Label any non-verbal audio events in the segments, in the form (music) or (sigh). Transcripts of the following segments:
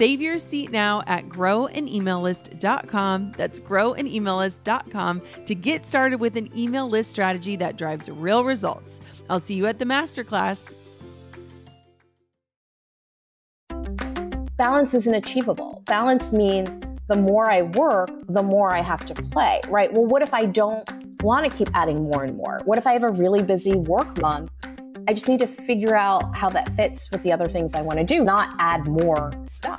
Save your seat now at growanemaillist.com. That's growanemaillist.com to get started with an email list strategy that drives real results. I'll see you at the masterclass. Balance isn't achievable. Balance means the more I work, the more I have to play, right? Well, what if I don't want to keep adding more and more? What if I have a really busy work month? I just need to figure out how that fits with the other things I want to do, not add more stuff.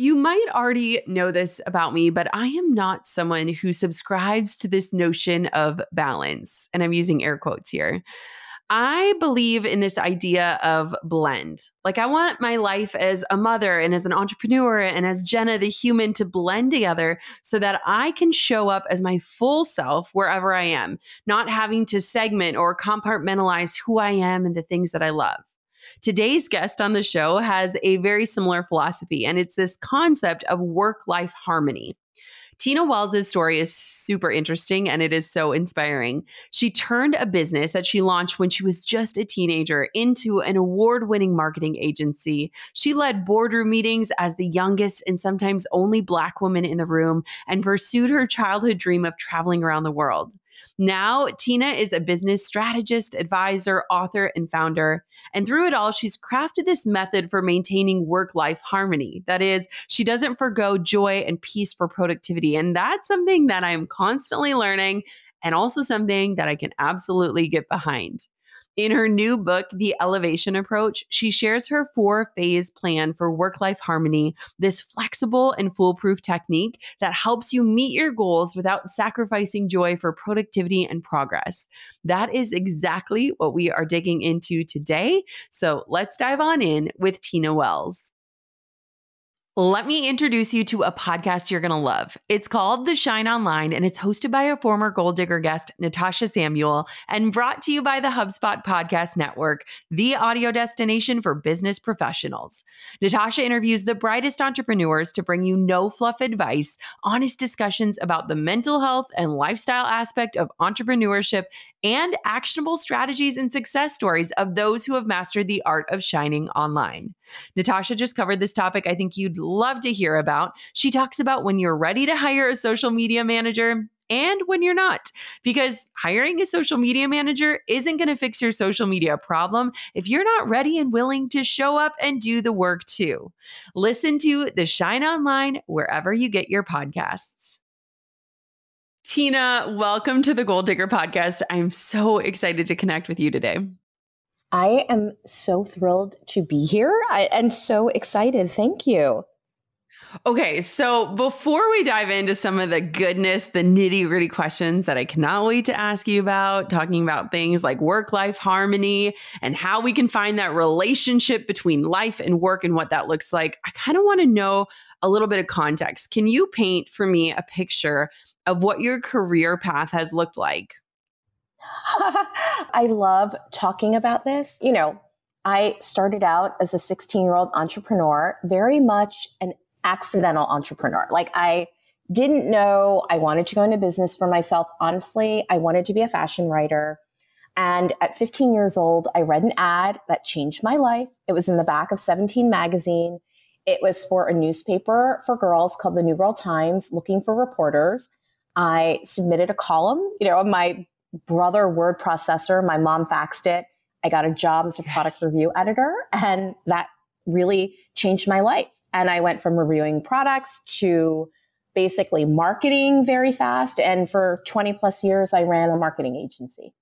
You might already know this about me, but I am not someone who subscribes to this notion of balance. And I'm using air quotes here. I believe in this idea of blend. Like, I want my life as a mother and as an entrepreneur and as Jenna, the human, to blend together so that I can show up as my full self wherever I am, not having to segment or compartmentalize who I am and the things that I love. Today's guest on the show has a very similar philosophy, and it's this concept of work life harmony. Tina Wells' story is super interesting and it is so inspiring. She turned a business that she launched when she was just a teenager into an award winning marketing agency. She led boardroom meetings as the youngest and sometimes only Black woman in the room and pursued her childhood dream of traveling around the world. Now, Tina is a business strategist, advisor, author, and founder. And through it all, she's crafted this method for maintaining work life harmony. That is, she doesn't forego joy and peace for productivity. And that's something that I'm constantly learning and also something that I can absolutely get behind. In her new book, The Elevation Approach, she shares her four phase plan for work life harmony, this flexible and foolproof technique that helps you meet your goals without sacrificing joy for productivity and progress. That is exactly what we are digging into today. So let's dive on in with Tina Wells. Let me introduce you to a podcast you're going to love. It's called The Shine Online, and it's hosted by a former Goal Digger guest, Natasha Samuel, and brought to you by the HubSpot Podcast Network, the audio destination for business professionals. Natasha interviews the brightest entrepreneurs to bring you no fluff advice, honest discussions about the mental health and lifestyle aspect of entrepreneurship, and actionable strategies and success stories of those who have mastered the art of shining online. Natasha just covered this topic I think you'd love to hear about. She talks about when you're ready to hire a social media manager and when you're not. Because hiring a social media manager isn't going to fix your social media problem if you're not ready and willing to show up and do the work too. Listen to The Shine Online wherever you get your podcasts. Tina, welcome to the Goal Digger podcast. I'm so excited to connect with you today. I am so thrilled to be here I, and so excited. Thank you. Okay, so before we dive into some of the goodness, the nitty gritty questions that I cannot wait to ask you about, talking about things like work life harmony and how we can find that relationship between life and work and what that looks like, I kind of want to know a little bit of context. Can you paint for me a picture of what your career path has looked like? (laughs) I love talking about this. You know, I started out as a 16 year old entrepreneur, very much an accidental entrepreneur. Like I didn't know I wanted to go into business for myself. Honestly, I wanted to be a fashion writer. And at 15 years old, I read an ad that changed my life. It was in the back of 17 magazine. It was for a newspaper for girls called the New Girl Times, looking for reporters. I submitted a column, you know, on my brother word processor, my mom faxed it. I got a job as a product review editor, and that really changed my life. And I went from reviewing products to basically marketing very fast. And for 20 plus years, I ran a marketing agency.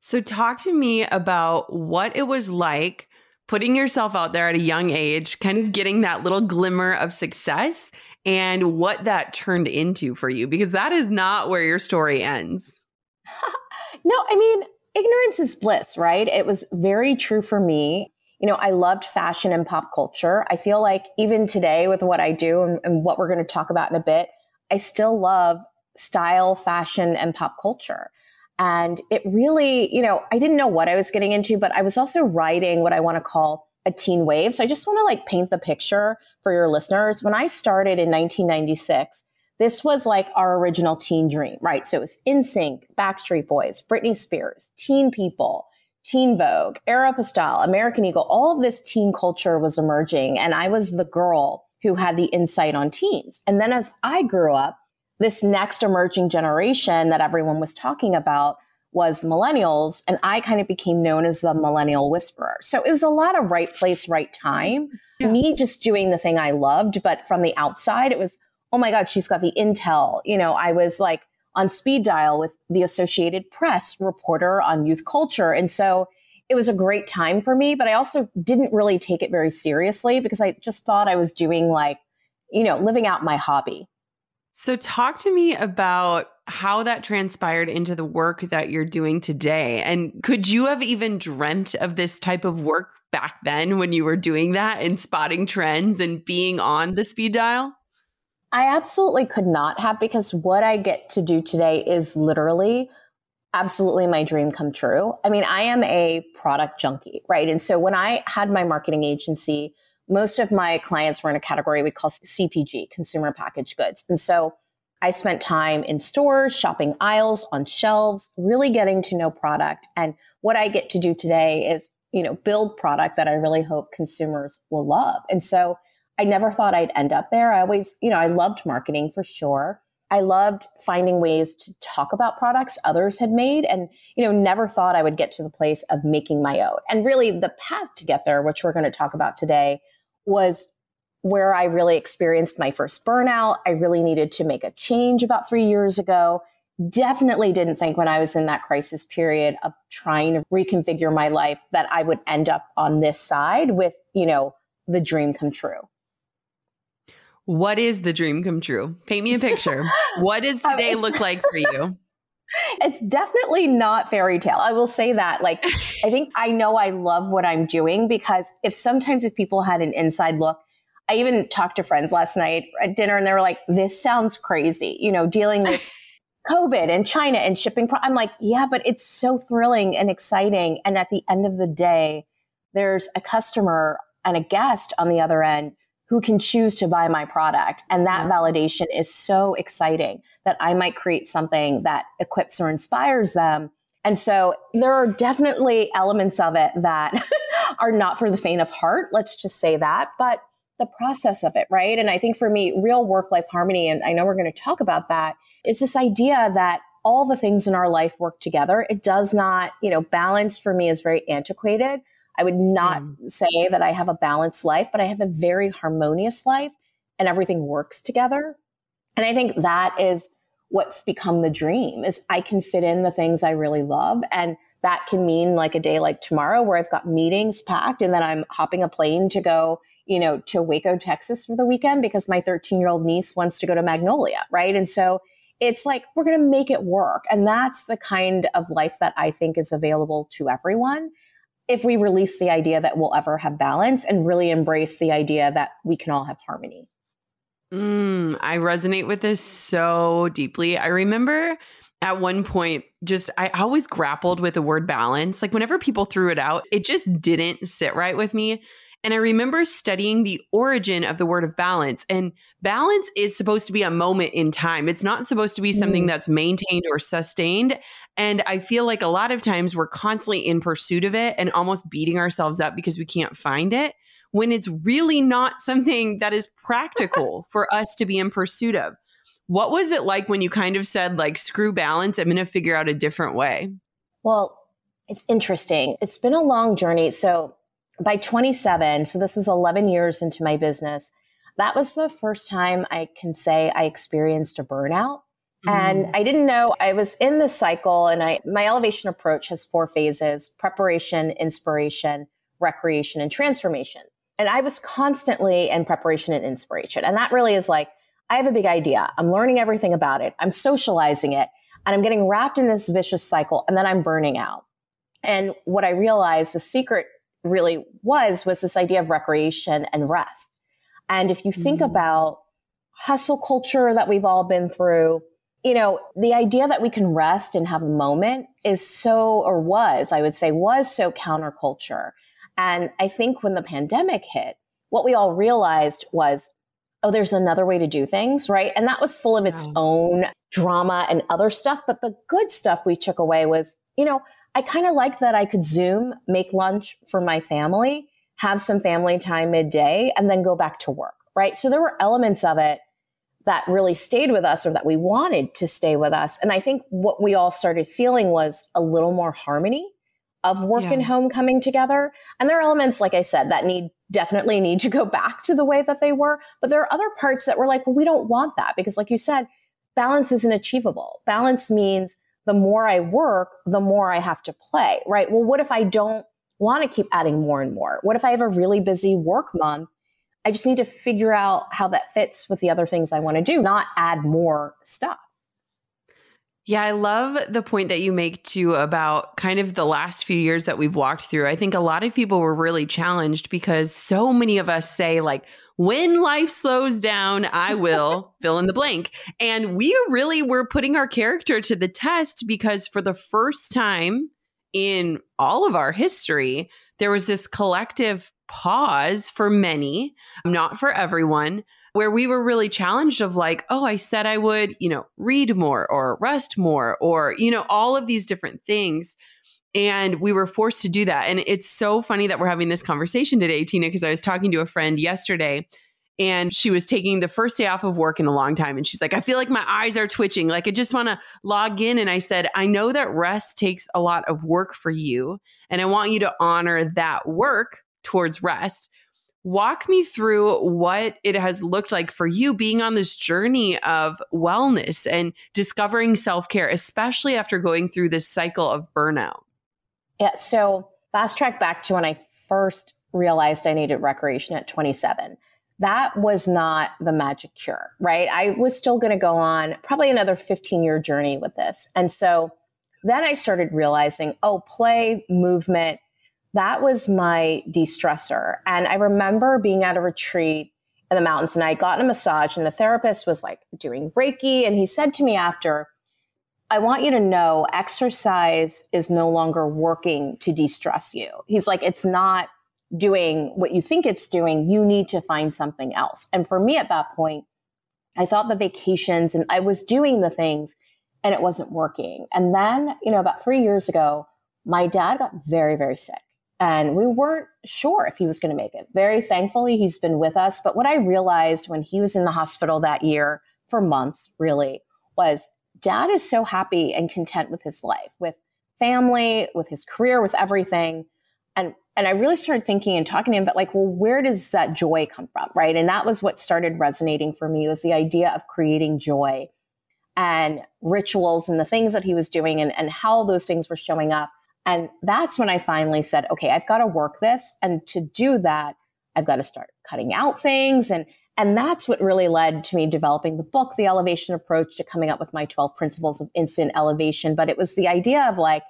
So, talk to me about what it was like putting yourself out there at a young age, kind of getting that little glimmer of success and what that turned into for you, because that is not where your story ends. (laughs) no, I mean, ignorance is bliss, right? It was very true for me. You know, I loved fashion and pop culture. I feel like even today with what I do and, and what we're going to talk about in a bit, I still love style, fashion, and pop culture. And it really, you know, I didn't know what I was getting into, but I was also writing what I want to call a teen wave. So I just want to like paint the picture for your listeners. When I started in 1996, this was like our original teen dream, right? So it was NSYNC, Backstreet Boys, Britney Spears, Teen People, Teen Vogue, Aeropostale, American Eagle, all of this teen culture was emerging. And I was the girl who had the insight on teens. And then as I grew up, this next emerging generation that everyone was talking about was millennials. And I kind of became known as the millennial whisperer. So it was a lot of right place, right time. Yeah. Me just doing the thing I loved. But from the outside, it was, oh my God, she's got the intel. You know, I was like, on speed dial with the Associated Press reporter on youth culture. And so it was a great time for me, but I also didn't really take it very seriously because I just thought I was doing like, you know, living out my hobby. So, talk to me about how that transpired into the work that you're doing today. And could you have even dreamt of this type of work back then when you were doing that and spotting trends and being on the speed dial? I absolutely could not have because what I get to do today is literally absolutely my dream come true. I mean, I am a product junkie, right? And so when I had my marketing agency, most of my clients were in a category we call CPG, consumer packaged goods. And so I spent time in stores, shopping aisles, on shelves, really getting to know product. And what I get to do today is, you know, build product that I really hope consumers will love. And so I never thought I'd end up there. I always, you know, I loved marketing for sure. I loved finding ways to talk about products others had made and, you know, never thought I would get to the place of making my own. And really the path to get there, which we're going to talk about today, was where I really experienced my first burnout. I really needed to make a change about three years ago. Definitely didn't think when I was in that crisis period of trying to reconfigure my life that I would end up on this side with, you know, the dream come true. What is the dream come true? Paint me a picture. (laughs) what does today look like for you? (laughs) It's definitely not fairy tale. I will say that. Like, I think I know I love what I'm doing because if sometimes if people had an inside look, I even talked to friends last night at dinner and they were like, this sounds crazy, you know, dealing with (laughs) COVID and China and shipping. Pro-. I'm like, yeah, but it's so thrilling and exciting. And at the end of the day, there's a customer and a guest on the other end who can choose to buy my product. And that validation is so exciting that I might create something that equips or inspires them. And so there are definitely elements of it that (laughs) are not for the faint of heart. Let's just say that. But the process of it, right? And I think for me, real work life harmony, and I know we're going to talk about that, is this idea that all the things in our life work together. It does not, you know, balance for me is very antiquated. I would not mm. say that I have a balanced life, but I have a very harmonious life and everything works together. And I think that is what's become the dream is I can fit in the things I really love. And that can mean like a day like tomorrow where I've got meetings packed and then I'm hopping a plane to go, you know, to Waco, Texas for the weekend because my 13 year old niece wants to go to Magnolia, right? And so it's like, we're going to make it work. And that's the kind of life that I think is available to everyone if we release the idea that we'll ever have balance and really embrace the idea that we can all have harmony. Mm, I resonate with this so deeply. I remember at one point, just I always grappled with the word balance. Like whenever people threw it out, it just didn't sit right with me. And I remember studying the origin of the word of balance. And balance is supposed to be a moment in time. It's not supposed to be something mm. that's maintained or sustained. And I feel like a lot of times we're constantly in pursuit of it and almost beating ourselves up because we can't find it when it's really not something that is practical (laughs) for us to be in pursuit of. What was it like when you kind of said, like, screw balance, I'm going to figure out a different way? Well, it's interesting. It's been a long journey. So by 27, so this was 11 years into my business, that was the first time I can say I experienced a burnout. Mm. And I didn't know I was in this cycle and I my elevation approach has four phases: preparation, inspiration, recreation, and transformation. And I was constantly in preparation and inspiration. And that really is like, I have a big idea. I'm learning everything about it. I'm socializing it and I'm getting wrapped in this vicious cycle and then I'm burning out. And what I realized the secret really was was this idea of recreation and rest. And if you think mm. about hustle culture that we've all been through, you know, the idea that we can rest and have a moment is so, or was, I would say, was so counterculture. And I think when the pandemic hit, what we all realized was, oh, there's another way to do things, right? And that was full of its wow. own drama and other stuff. But the good stuff we took away was, you know, I kind of liked that I could Zoom, make lunch for my family, have some family time midday, and then go back to work, right? So there were elements of it that really stayed with us or that we wanted to stay with us. And I think what we all started feeling was a little more harmony of work yeah. and home coming together. And there are elements, like I said, that need definitely need to go (laughs) back to the way that they were. But there are other parts that were like, well, we don't want that because, like you said, balance isn't achievable. Balance means the more I work, the more I have to play, right? Well, what if I don't want to keep adding more and more? What if I have a really busy work month? I just need to figure out how that fits with the other things I want to do, not add more stuff. Yeah, I love the point that you make too about kind of the last few years that we've walked through. I think a lot of people were really challenged because so many of us say, like, when life slows down, I (laughs) will fill in the blank. And we really were putting our character to the test because for the first time in all of our history, there was this collective pause for many, not for everyone where we were really challenged of like, oh, I said I would, you know, read more or rest more or, you know, all of these different things. And we were forced to do that. And it's so funny that we're having this conversation today, Tina, because I was talking to a friend yesterday and she was taking the first day off of work in a long time. And she's like, I feel like my eyes are twitching. Like, I just want to log in. And I said, I know that rest takes a lot of work for you. And I want you to honor that work towards rest walk me through what it has looked like for you being on this journey of wellness and discovering self care, especially after going through this cycle of burnout. Yeah. So, fast track back to when I first realized I needed recreation at 27. That was not the magic cure, right? I was still going to go on probably another 15 year journey with this. And so then I started realizing, oh, play, movement, that was my de-stressor. And I remember being at a retreat in the mountains and I got a massage and the therapist was like doing Reiki. And he said to me after, I want you to know exercise is no longer working to de-stress you. He's like, it's not doing what you think it's doing. You need to find something else. And for me at that point, I thought the vacations and I was doing the things and it wasn't working. And then, you know, about three years ago, my dad got very, very sick and we weren't sure if he was going to make it. Very thankfully, he's been with us. But what I realized when he was in the hospital that year for months, really, was dad is so happy and content with his life, with family, with his career, with everything. And and I really started thinking and talking to him, about like, well, where does that joy come from? Right. And that was what started resonating for me was the idea of creating joy and rituals and the things that he was doing and, and how those things were showing up and that's when I finally said, okay, I've got to work this. And to do that, I've got to start cutting out things. And, and that's what really led to me developing the book, The Elevation Approach, to coming up with my 12 principles of instant elevation. But it was the idea of like,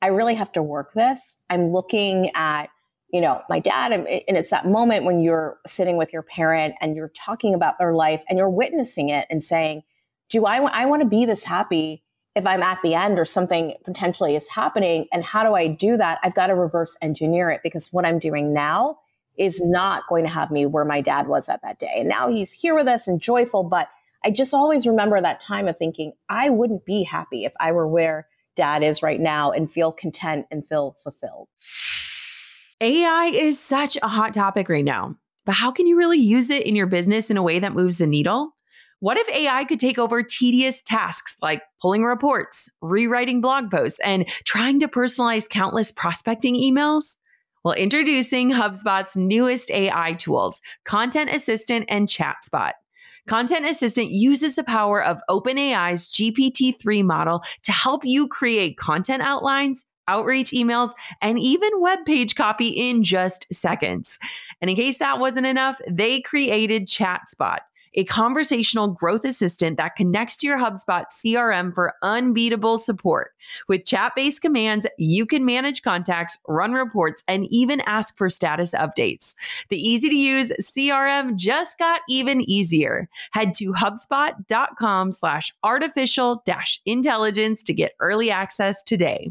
I really have to work this. I'm looking at, you know, my dad, and it's that moment when you're sitting with your parent and you're talking about their life and you're witnessing it and saying, do I, I want to be this happy if I'm at the end or something potentially is happening? And how do I do that? I've got to reverse engineer it because what I'm doing now is not going to have me where my dad was at that day. And now he's here with us and joyful. But I just always remember that time of thinking, I wouldn't be happy if I were where dad is right now and feel content and feel fulfilled. AI is such a hot topic right now, but how can you really use it in your business in a way that moves the needle? What if AI could take over tedious tasks like pulling reports, rewriting blog posts, and trying to personalize countless prospecting emails? Well, introducing HubSpot's newest AI tools, Content Assistant and ChatSpot. Content Assistant uses the power of OpenAI's GPT 3 model to help you create content outlines, outreach emails, and even web page copy in just seconds. And in case that wasn't enough, they created ChatSpot a conversational growth assistant that connects to your HubSpot CRM for unbeatable support. With chat based commands, you can manage contacts, run reports, and even ask for status updates. The easy to use CRM just got even easier. Head to HubSpot.com slash artificial dash intelligence to get early access today.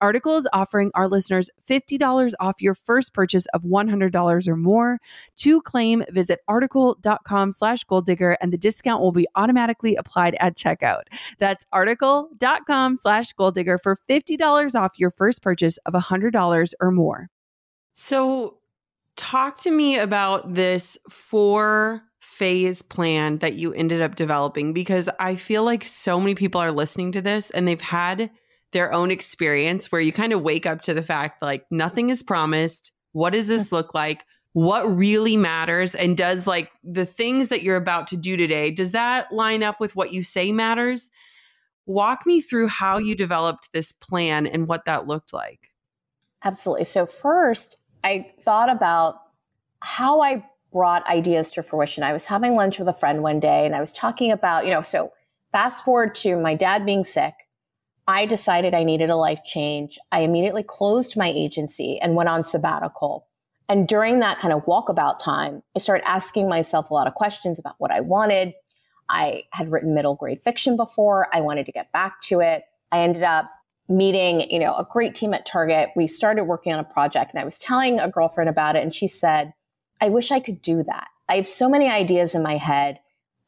Article is offering our listeners $50 off your first purchase of $100 or more. To claim, visit article.com slash goal digger and the discount will be automatically applied at checkout. That's article.com slash goal digger for $50 off your first purchase of $100 or more. So talk to me about this four phase plan that you ended up developing because I feel like so many people are listening to this and they've had their own experience where you kind of wake up to the fact like nothing is promised. What does this mm. look like? What really matters? And does like the things that you're about to do today, does that line up with what you say matters? Walk me through how you developed this plan and what that looked like. Absolutely. So, first, I thought about how I brought ideas to fruition. I was having lunch with a friend one day and I was talking about, you know, so fast forward to my dad being sick I decided I needed a life change. I immediately closed my agency and went on sabbatical. And during that kind of walkabout time, I started asking myself a lot of questions about what I wanted. I had written middle grade fiction before. I wanted to get back to it. I ended up meeting, you know, a great team at Target. We started working on a project and I was telling a girlfriend about it and she said, I wish I could do that. I have so many ideas in my head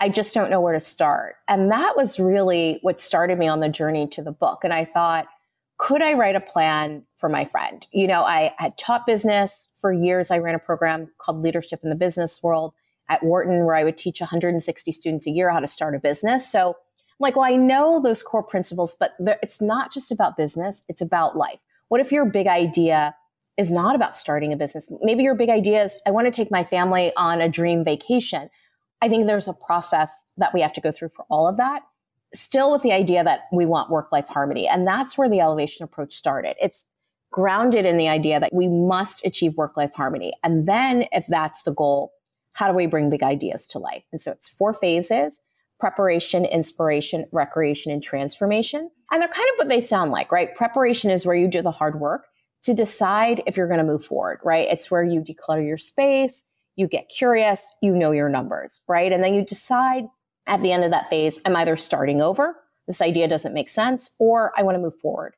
I just don't know where to start. And that was really what started me on the journey to the book. And I thought, could I write a plan for my friend? You know, I had taught business for years. I ran a program called Leadership in the Business World at Wharton, where I would teach 160 students a year how to start a business. So I'm like, well, I know those core principles, but it's not just about business, it's about life. What if your big idea is not about starting a business? Maybe your big idea is, I want to take my family on a dream vacation. I think there's a process that we have to go through for all of that. Still with the idea that we want work life harmony. And that's where the elevation approach started. It's grounded in the idea that we must achieve work life harmony. And then if that's the goal, how do we bring big ideas to life? And so it's four phases preparation, inspiration, recreation, and transformation. And they're kind of what they sound like, right? Preparation is where you do the hard work to decide if you're going to move forward, right? It's where you declutter your space, you get curious, you know your numbers, right? And then you decide at the end of that phase, I'm either starting over, this idea doesn't make sense, or I want to move forward.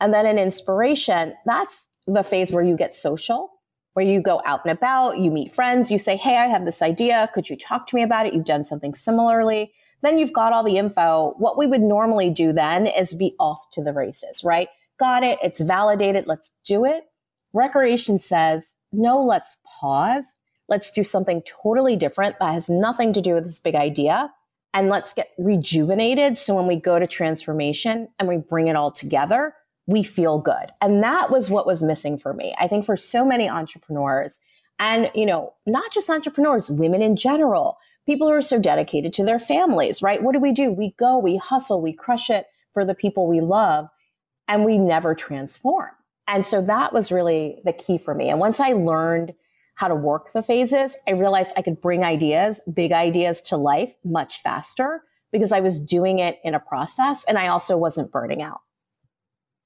And then in inspiration, that's the phase where you get social where you go out and about, you meet friends, you say, Hey, I have this idea. Could you talk to me about it? You've done something similarly. Then you've got all the info. What we would normally do then is be off to the races, right? Got it. It's validated. Let's do it. Recreation says, no, let's pause. Let's do something totally different that has nothing to do with this big idea. And let's get rejuvenated. So when we go to transformation and we bring it all together, we feel good. And that was what was missing for me. I think for so many entrepreneurs and, you know, not just entrepreneurs, women in general, people who are so dedicated to their families, right? What do we do? We go, we hustle, we crush it for the people we love, and we never transform. And so that was really the key for me. And once I learned how to work the phases, I realized I could bring ideas, big ideas to life much faster because I was doing it in a process and I also wasn't burning out.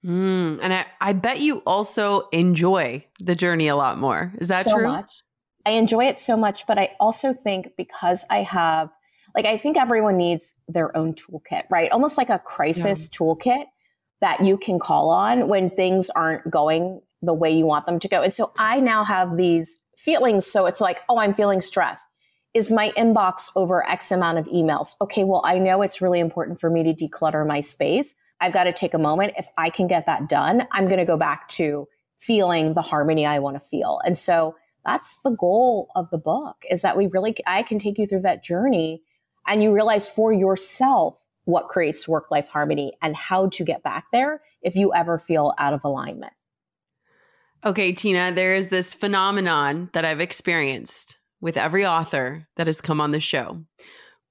Mm, and I, I bet you also enjoy the journey a lot more. Is that so true? Much. I enjoy it so much, but I also think because I have, like, I think everyone needs their own toolkit, right? Almost like a crisis yeah. toolkit that you can call on when things aren't going the way you want them to go. And so I now have these feelings. So it's like, oh, I'm feeling stressed. Is my inbox over X amount of emails? Okay, well, I know it's really important for me to declutter my space. I've got to take a moment. If I can get that done, I'm going to go back to feeling the harmony I want to feel. And so that's the goal of the book is that we really, I can take you through that journey and you realize for yourself what creates work life harmony and how to get back there if you ever feel out of alignment. Okay, Tina, there is this phenomenon that I've experienced with every author that has come on the show.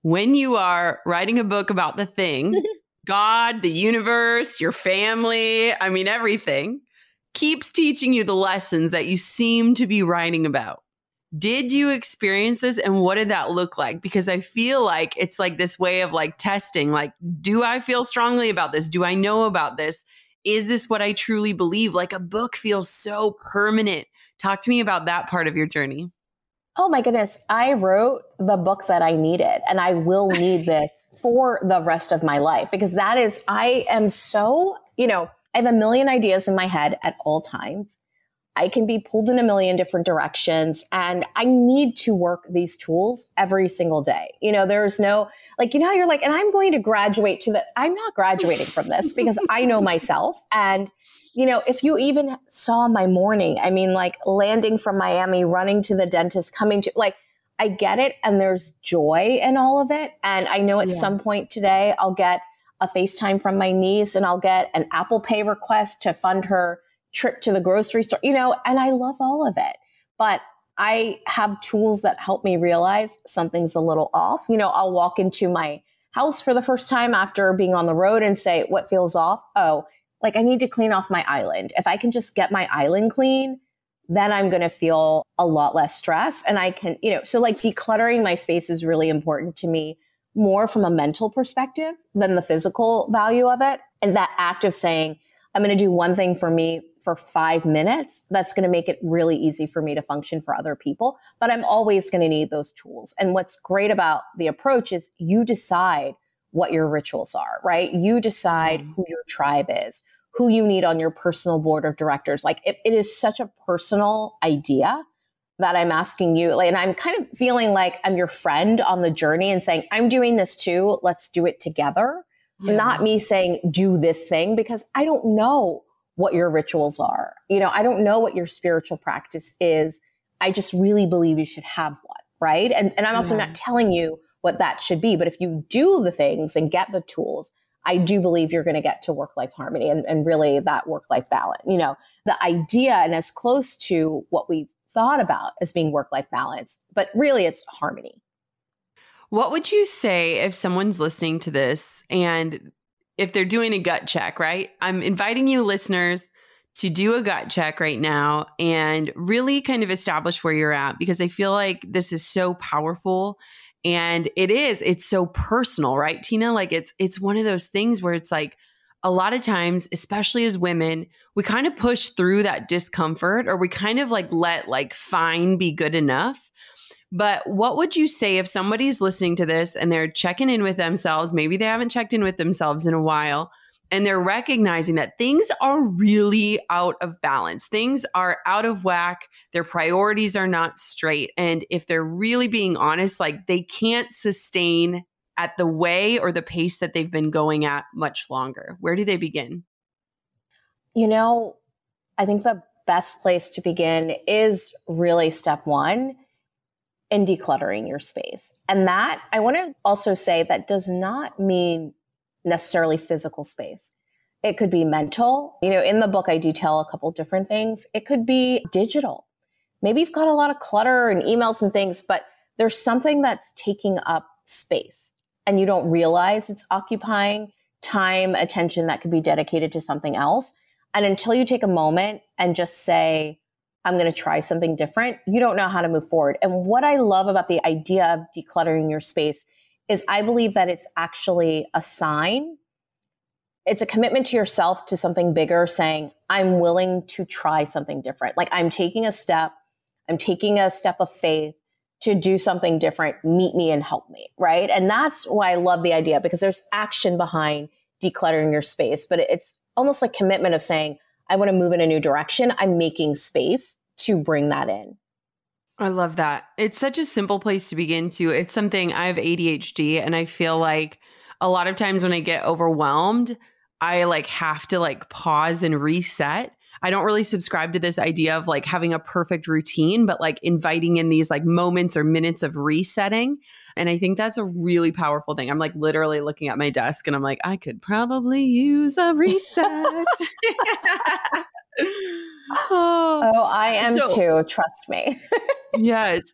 When you are writing a book about the thing (laughs) God, the universe, your family, I mean, everything keeps teaching you the lessons that you seem to be writing about. Did you experience this and what did that look like? Because I feel like it's like this way of like testing like, do I feel strongly about this? Do I know about this? Is this what I truly believe? Like a book feels so permanent. Talk to me about that part of your journey. Oh my goodness. I wrote the book that I needed and I will need (laughs) this for the rest of my life because that is, I am so, you know, I have a million ideas in my head at all times. I can be pulled in a million different directions and I need to work these tools every single day. You know, there's no, like, you know, you're like, and I'm going to graduate to the, I'm not graduating from this because I know (laughs) myself and you know, if you even saw my morning, I mean, like landing from Miami, running to the dentist, coming to like, I get it. And there's joy in all of it. And I know at yeah. some point today, I'll get a FaceTime from my niece and I'll get an Apple Pay request to fund her trip to the grocery store, you know, and I love all of it. But I have tools that help me realize something's a little off. You know, I'll walk into my house for the first time after being on the road and say, what feels off? Oh, like I need to clean off my island. If I can just get my island clean, then I'm going to feel a lot less stress. And I can, you know, so like decluttering my space is really important to me more from a mental perspective than the physical value of it. And that act of saying, I'm going to do one thing for me for five minutes, that's going to make it really easy for me to function for other people. But I'm always going to need those tools. And what's great about the approach is you decide what your rituals are, right? You decide mm-hmm. who your tribe is, who you need on your personal board of directors. Like it, it is such a personal idea that I'm asking you. Like, and I'm kind of feeling like I'm your friend on the journey and saying, I'm doing this too. Let's do it together. Yeah. Not me saying, do this thing because I don't know what your rituals are. You know, I don't know what your spiritual practice is. I just really believe you should have one. Right. And, and I'm also yeah. not mm-hmm. telling you what that should be. But if you do the things and get the tools, I do believe you're going to get to work life harmony and, and really that work life balance. You know, the idea and as close to what we've thought about as being work life balance, but really it's harmony. What would you say if someone's listening to this and if they're doing a gut check, right? I'm inviting you listeners to do a gut check right now and really kind of establish where you're at because I feel like this is so powerful and it is it's so personal, right? Tina like it's it's one of those things where it's like a lot of times especially as women we kind of push through that discomfort or we kind of like let like fine be good enough but what would you say if somebody's listening to this and they're checking in with themselves maybe they haven't checked in with themselves in a while and they're recognizing that things are really out of balance. Things are out of whack. Their priorities are not straight. And if they're really being honest, like they can't sustain at the way or the pace that they've been going at much longer. Where do they begin? You know, I think the best place to begin is really step one in decluttering your space. And that I want to also say that does not mean necessarily physical space. It could be mental. You know, in the book, I detail a couple different things. It could be digital. Maybe you've got a lot of clutter and emails and things, but there's something that's taking up space and you don't realize it's occupying time, attention that could be dedicated to something else. And until you take a moment and just say, I'm going to try something different, you don't know how to move forward. And what I love about the idea of decluttering your space is I believe that it's actually a sign. It's a commitment to yourself to something bigger saying, I'm willing to try something different. Like I'm taking a step, I'm taking a step of faith to do something different. Meet me and help me. Right. And that's why I love the idea because there's action behind decluttering your space, but it's almost like commitment of saying, I want to move in a new direction. I'm making space to bring that in. I love that. It's such a simple place to begin to. It's something I have ADHD and I feel like a lot of times when I get overwhelmed, I like have to like pause and reset. I don't really subscribe to this idea of like having a perfect routine, but like inviting in these like moments or minutes of resetting. And I think that's a really powerful thing. I'm like literally looking at my desk and I'm like, I could probably use a reset. (laughs) (laughs) oh, oh, I am so, too. Trust me. (laughs) yes.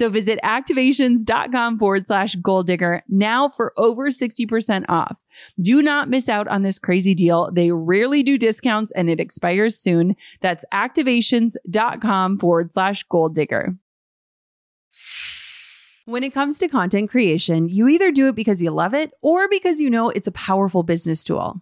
Visit activations.com forward slash goal digger now for over 60% off. Do not miss out on this crazy deal. They rarely do discounts and it expires soon. That's activations.com forward slash goal digger. When it comes to content creation, you either do it because you love it or because you know it's a powerful business tool.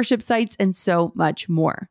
membership sites, and so much more.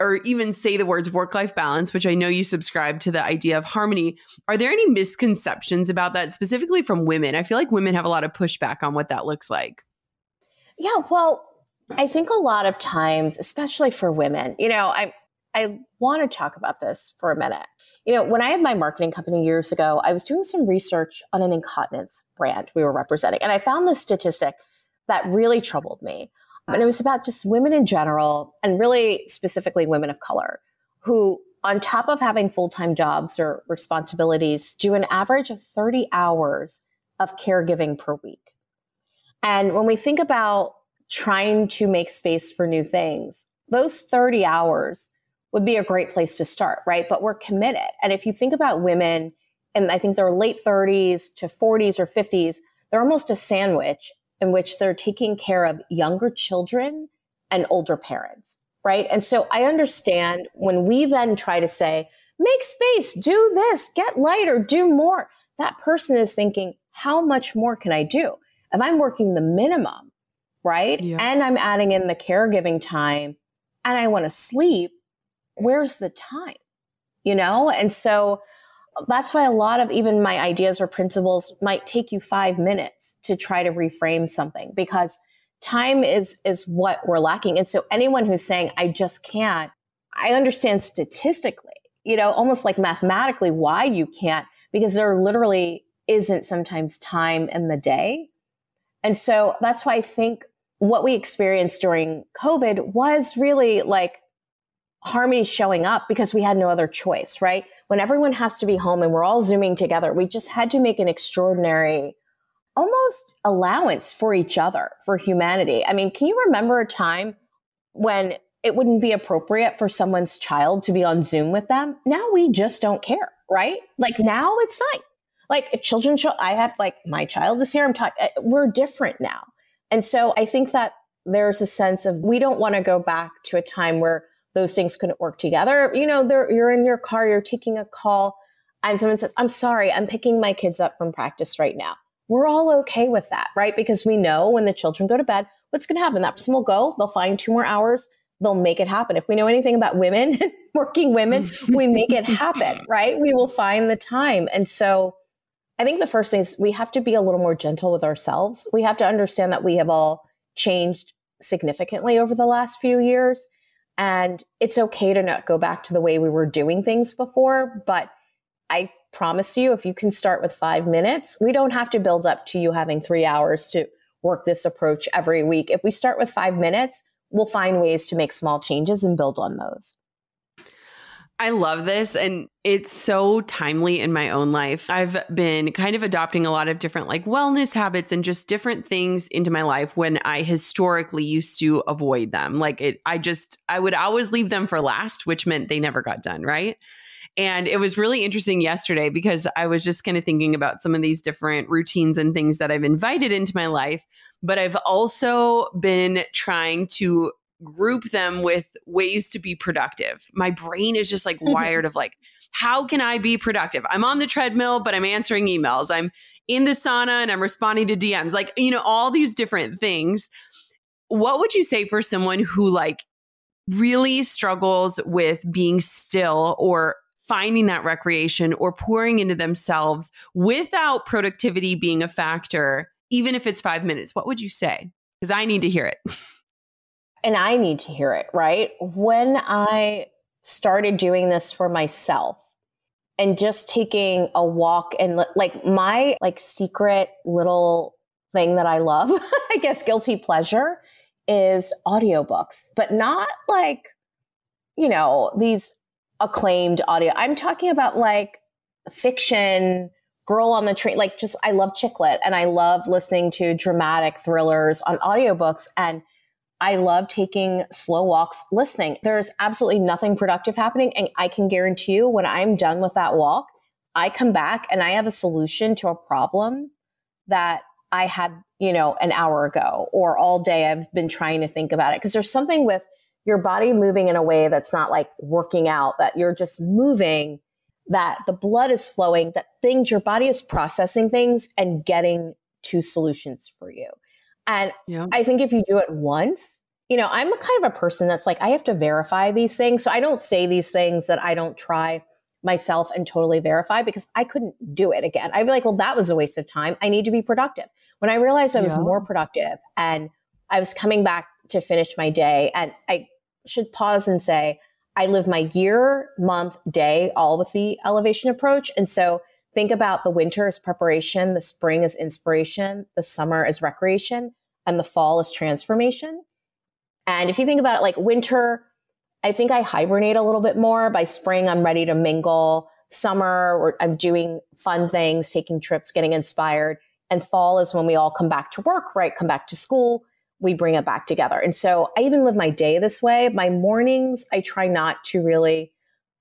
or even say the words work life balance, which I know you subscribe to the idea of harmony. Are there any misconceptions about that, specifically from women? I feel like women have a lot of pushback on what that looks like. Yeah, well, I think a lot of times, especially for women, you know, I I want to talk about this for a minute. You know, when I had my marketing company years ago, I was doing some research on an incontinence brand we were representing, and I found this statistic that really troubled me. And it was about just women in general, and really specifically women of color, who, on top of having full time jobs or responsibilities, do an average of 30 hours of caregiving per week. And when we think about trying to make space for new things, those 30 hours would be a great place to start, right? But we're committed. And if you think about women, and I think they're late 30s to 40s or 50s, they're almost a sandwich in which they're taking care of younger children and older parents, right? And so I understand when we then try to say, make space, do this, get lighter, do more, that person is thinking, how much more can I do? If I'm working the minimum, right? Yeah. And I'm adding in the caregiving time and I want to sleep, where's the time? You know? And so that's why a lot of even my ideas or principles might take you five minutes to try to reframe something because time is is what we're lacking. And so anyone who's saying i just can't i understand statistically you know almost like mathematically why you can't because there literally isn't sometimes time in the day. And so that's why i think what we experienced during covid was really like harmony showing up because we had no other choice, right? When everyone has to be home and we're all zooming together, we just had to make an extraordinary almost allowance for each other, for humanity. I mean, can you remember a time when it wouldn't be appropriate for someone's child to be on Zoom with them? Now we just don't care, right? Like now it's fine. Like if children show, I have like my child is here. I'm talking, eh, we're different now. And so I think that there's a sense of we don't want to go back to a time where those things couldn't work together. You know, you're in your car, you're taking a call, and someone says, I'm sorry, I'm picking my kids up from practice right now. We're all okay with that, right? Because we know when the children go to bed, what's going to happen? That person will go, they'll find two more hours, they'll make it happen. If we know anything about women, (laughs) working women, (laughs) we make it happen, right? We will find the time. And so I think the first thing is we have to be a little more gentle with ourselves. We have to understand that we have all changed significantly over the last few years. And it's okay to not go back to the way we were doing things before. But I promise you, if you can start with five minutes, we don't have to build up to you having three hours to work this approach every week. If we start with five minutes, we'll find ways to make small changes and build on those. I love this. And it's so timely in my own life. I've been kind of adopting a lot of different like wellness habits and just different things into my life when I historically used to avoid them. Like it, I just, I would always leave them for last, which meant they never got done. Right. And it was really interesting yesterday because I was just kind of thinking about some of these different routines and things that I've invited into my life. But I've also been trying to group them with ways to be productive. My brain is just like (laughs) wired of like, how can I be productive? I'm on the treadmill, but I'm answering emails. I'm in the sauna and I'm responding to DMs. Like, you know, all these different things. What would you say for someone who like really struggles with being still or finding that recreation or pouring into themselves without productivity being a factor, even if it's five minutes? What would you say? Because I need to hear it. (laughs) and I need to hear it, right? When I started doing this for myself, and just taking a walk and like my like secret little thing that I love, (laughs) I guess guilty pleasure is audiobooks, but not like, you know, these acclaimed audio. I'm talking about like fiction, girl on the train, like just I love chick lit and I love listening to dramatic thrillers on audiobooks and I love taking slow walks listening. There's absolutely nothing productive happening. And I can guarantee you when I'm done with that walk, I come back and I have a solution to a problem that I had, you know, an hour ago or all day I've been trying to think about it. Cause there's something with your body moving in a way that's not like working out, that you're just moving, that the blood is flowing, that things, your body is processing things and getting to solutions for you. And yeah. I think if you do it once, you know, I'm a kind of a person that's like, I have to verify these things. So I don't say these things that I don't try myself and totally verify because I couldn't do it again. I'd be like, well, that was a waste of time. I need to be productive. When I realized I was yeah. more productive and I was coming back to finish my day, and I should pause and say, I live my year, month, day, all with the elevation approach. And so think about the winter as preparation, the spring as inspiration, the summer as recreation, and the fall is transformation. And if you think about it like winter, I think I hibernate a little bit more. By spring, I'm ready to mingle. Summer, I'm doing fun things, taking trips, getting inspired. And fall is when we all come back to work, right? Come back to school. We bring it back together. And so I even live my day this way. My mornings, I try not to really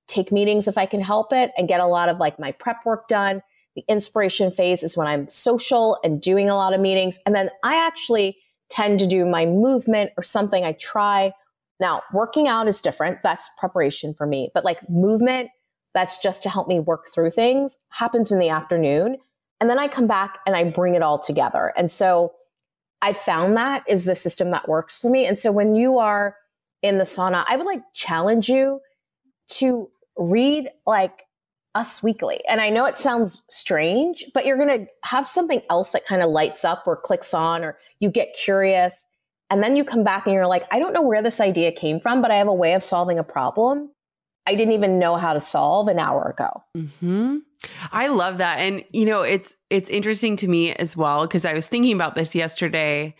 take meetings if I can help it and get a lot of like my prep work done. The inspiration phase is when I'm social and doing a lot of meetings. And then I actually tend to do my movement or something I try. Now, working out is different. That's preparation for me. But like movement, that's just to help me work through things, happens in the afternoon. And then I come back and I bring it all together. And so I found that is the system that works for me. And so when you are in the sauna, I would like challenge you to read like us weekly. And I know it sounds strange, but you're going to have something else that kind of lights up or clicks on, or you get curious. And then you come back and you're like, I don't know where this idea came from, but I have a way of solving a problem I didn't even know how to solve an hour ago. Mm-hmm. I love that. And you know, it's it's interesting to me as well because I was thinking about this yesterday.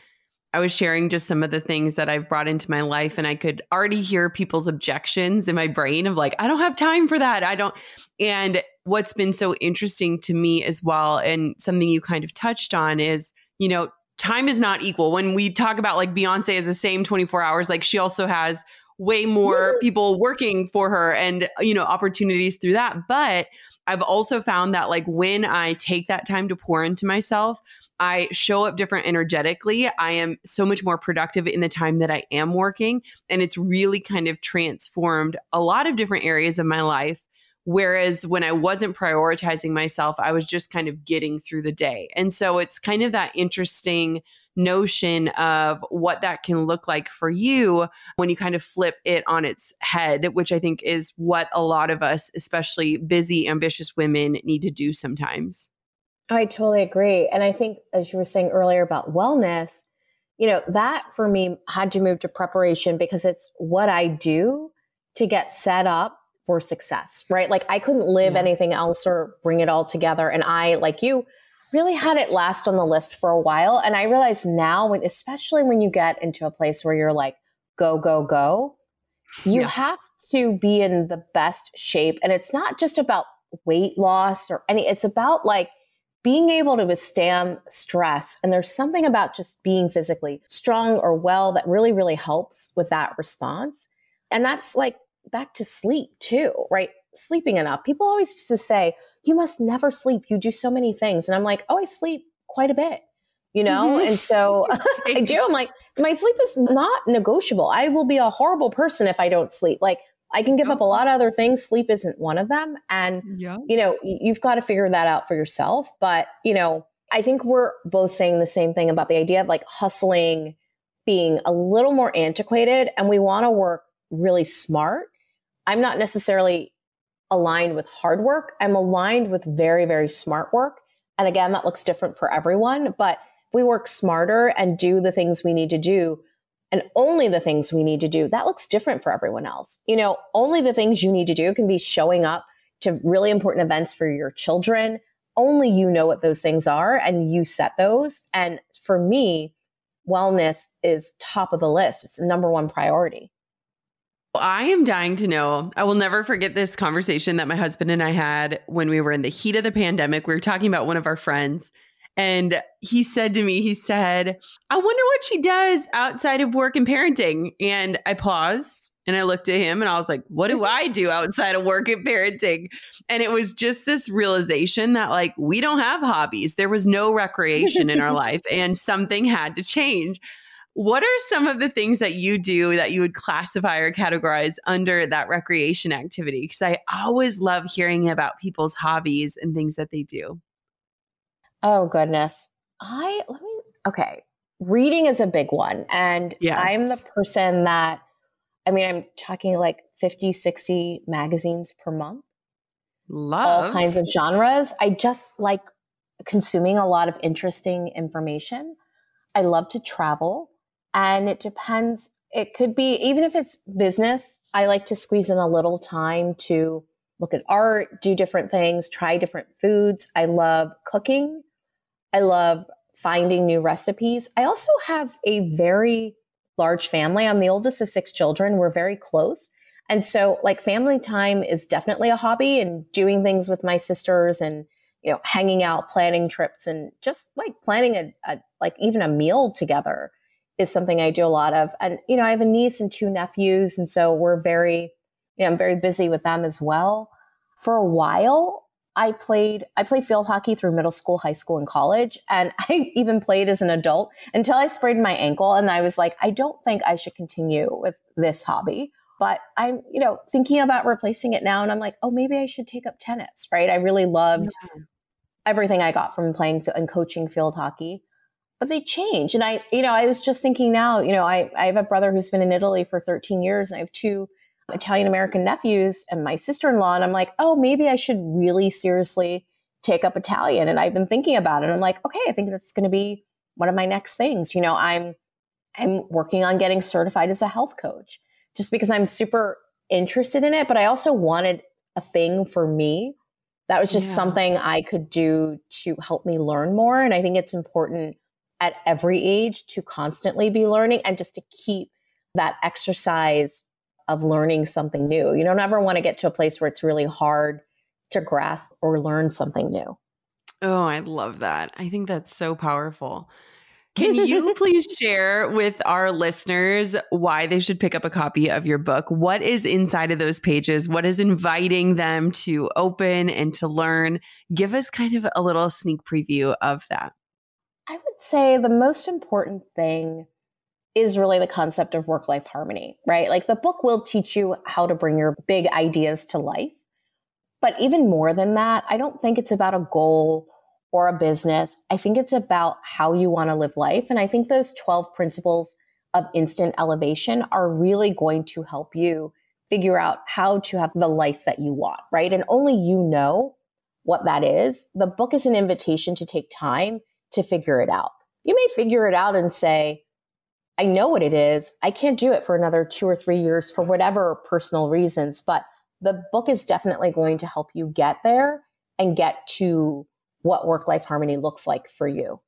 I was sharing just some of the things that I've brought into my life and I could already hear people's objections in my brain of like I don't have time for that. I don't and what's been so interesting to me as well and something you kind of touched on is, you know, time is not equal. When we talk about like Beyonce is the same 24 hours, like she also has way more people working for her and you know opportunities through that but i've also found that like when i take that time to pour into myself i show up different energetically i am so much more productive in the time that i am working and it's really kind of transformed a lot of different areas of my life Whereas when I wasn't prioritizing myself, I was just kind of getting through the day. And so it's kind of that interesting notion of what that can look like for you when you kind of flip it on its head, which I think is what a lot of us, especially busy, ambitious women, need to do sometimes. I totally agree. And I think, as you were saying earlier about wellness, you know, that for me had to move to preparation because it's what I do to get set up for success, right? Like I couldn't live yeah. anything else or bring it all together. And I, like you, really had it last on the list for a while. And I realize now, when, especially when you get into a place where you're like, go, go, go, you yeah. have to be in the best shape. And it's not just about weight loss or any, it's about like being able to withstand stress. And there's something about just being physically strong or well that really, really helps with that response. And that's like back to sleep too, right? Sleeping enough. People always used to say, you must never sleep. You do so many things. And I'm like, oh, I sleep quite a bit, you know? Mm-hmm. And so (laughs) (laughs) I do. I'm like, my sleep is not negotiable. I will be a horrible person if I don't sleep. Like, I can give up a lot of other things. Sleep isn't one of them. And, yeah. you know, you've got to figure that out for yourself. But, you know, I think we're both saying the same thing about the idea of like hustling being a little more antiquated and we want to work really smart. I'm not necessarily aligned with hard work. I'm aligned with very, very smart work. And again, that looks different for everyone, but if we work smarter and do the things we need to do and only the things we need to do, that looks different for everyone else. You know, only the things you need to do can be showing up to really important events for your children. Only you know what those things are and you set those. And for me, wellness is top of the list. It's the number one priority. I am dying to know. I will never forget this conversation that my husband and I had when we were in the heat of the pandemic. We were talking about one of our friends, and he said to me, he said, I wonder what she does outside of work and parenting. And I paused and I looked at him and I was like, what do I do outside of work and parenting? And it was just this realization that, like, we don't have hobbies. There was no recreation in our (laughs) life, and something had to change. What are some of the things that you do that you would classify or categorize under that recreation activity? Because I always love hearing about people's hobbies and things that they do. Oh, goodness. I, let me, okay. Reading is a big one. And yes. I'm the person that I mean, I'm talking like 50, 60 magazines per month. Love. All kinds of genres. I just like consuming a lot of interesting information. I love to travel. And it depends. It could be, even if it's business, I like to squeeze in a little time to look at art, do different things, try different foods. I love cooking. I love finding new recipes. I also have a very large family. I'm the oldest of six children. We're very close. And so like family time is definitely a hobby and doing things with my sisters and, you know, hanging out, planning trips and just like planning a, a like even a meal together is something I do a lot of. And, you know, I have a niece and two nephews. And so we're very, you know, I'm very busy with them as well. For a while, I played I played field hockey through middle school, high school, and college, and (laughs) I even played as an adult until I sprained my ankle, and I was like, I don't think I should continue with this hobby. But I'm, you know, thinking about replacing it now, and I'm like, oh, maybe I should take up tennis, right? I really loved yeah. everything I got from playing and coaching field hockey, but they change, and I, you know, I was just thinking now, you know, I I have a brother who's been in Italy for 13 years, and I have two Italian American nephews and my sister in law. And I'm like, oh, maybe I should really seriously take up Italian. And I've been thinking about it. And I'm like, okay, I think that's going to be one of my next things. You know, I'm I'm working on getting certified as a health coach just because I'm super interested in it, but I also wanted a thing for me that was just yeah. something I could do to help me learn more. And I think it's important at every age to constantly be learning and just to keep that exercise of learning something new. You don't ever want to get to a place where it's really hard to grasp or learn something new. Oh, I love that. I think that's so powerful. Can you (laughs) please share with our listeners why they should pick up a copy of your book? What is inside of those pages? What is inviting them to open and to learn? Give us kind of a little sneak preview of that. I would say the most important thing is really the concept of work life harmony, right? Like the book will teach you how to bring your big ideas to life. But even more than that, I don't think it's about a goal or a business. I think it's about how you want to live life. And I think those 12 principles of instant elevation are really going to help you figure out how to have the life that you want, right? And only you know what that is. The book is an invitation to take time to figure it out. You may figure it out and say, I know what it is. I can't do it for another two or three years for whatever personal reasons, but the book is definitely going to help you get there and get to what work life harmony looks like for you.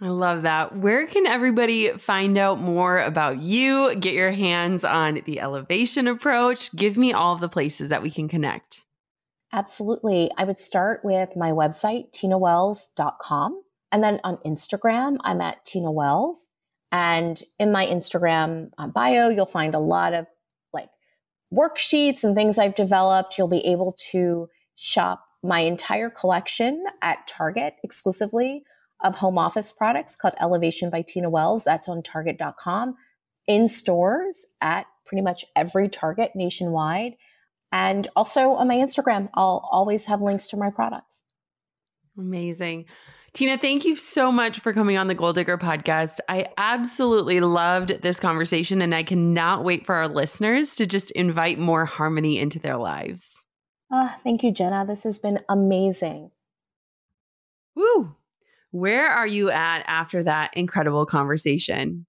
I love that. Where can everybody find out more about you? Get your hands on the elevation approach. Give me all the places that we can connect. Absolutely. I would start with my website, tinawells.com. And then on Instagram, I'm at Tina Wells. And in my Instagram uh, bio, you'll find a lot of like worksheets and things I've developed. You'll be able to shop my entire collection at Target exclusively of home office products called Elevation by Tina Wells. That's on target.com, in stores at pretty much every Target nationwide. And also on my Instagram, I'll always have links to my products. Amazing. Tina, thank you so much for coming on the Goal Digger podcast. I absolutely loved this conversation, and I cannot wait for our listeners to just invite more harmony into their lives. Oh, thank you, Jenna. This has been amazing. Woo! Where are you at after that incredible conversation?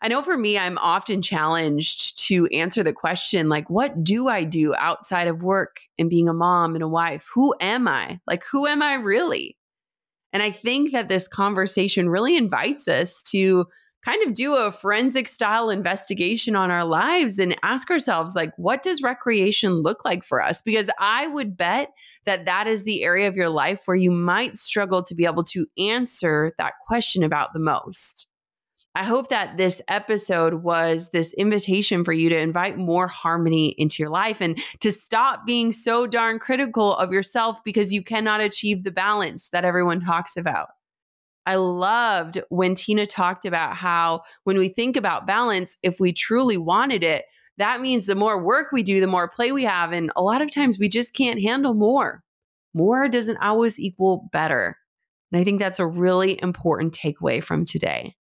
I know for me, I'm often challenged to answer the question, like, what do I do outside of work and being a mom and a wife? Who am I? Like, who am I really? And I think that this conversation really invites us to kind of do a forensic style investigation on our lives and ask ourselves like what does recreation look like for us? Because i would bet that that is the area of your life where you might struggle to be able to answer that question about the most I hope that this episode was this invitation for you to invite more harmony into your life and to stop being so darn critical of yourself because you cannot achieve the balance that everyone talks about. I loved when Tina talked about how when we think about balance, if we truly wanted it, that means the more work we do, the more play we have. And a lot of times we just can't handle more. More doesn't always equal better. And I think that's a really important takeaway from today.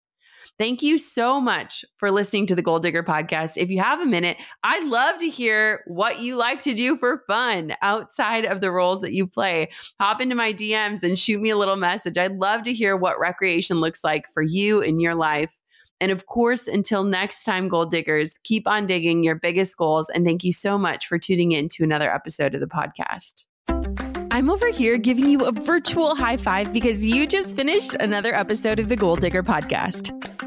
Thank you so much for listening to the Goal Digger podcast. If you have a minute, I'd love to hear what you like to do for fun outside of the roles that you play. Hop into my DMs and shoot me a little message. I'd love to hear what recreation looks like for you in your life. And of course, until next time, Goal Diggers, keep on digging your biggest goals. And thank you so much for tuning in to another episode of the podcast. I'm over here giving you a virtual high five because you just finished another episode of the Goal Digger podcast.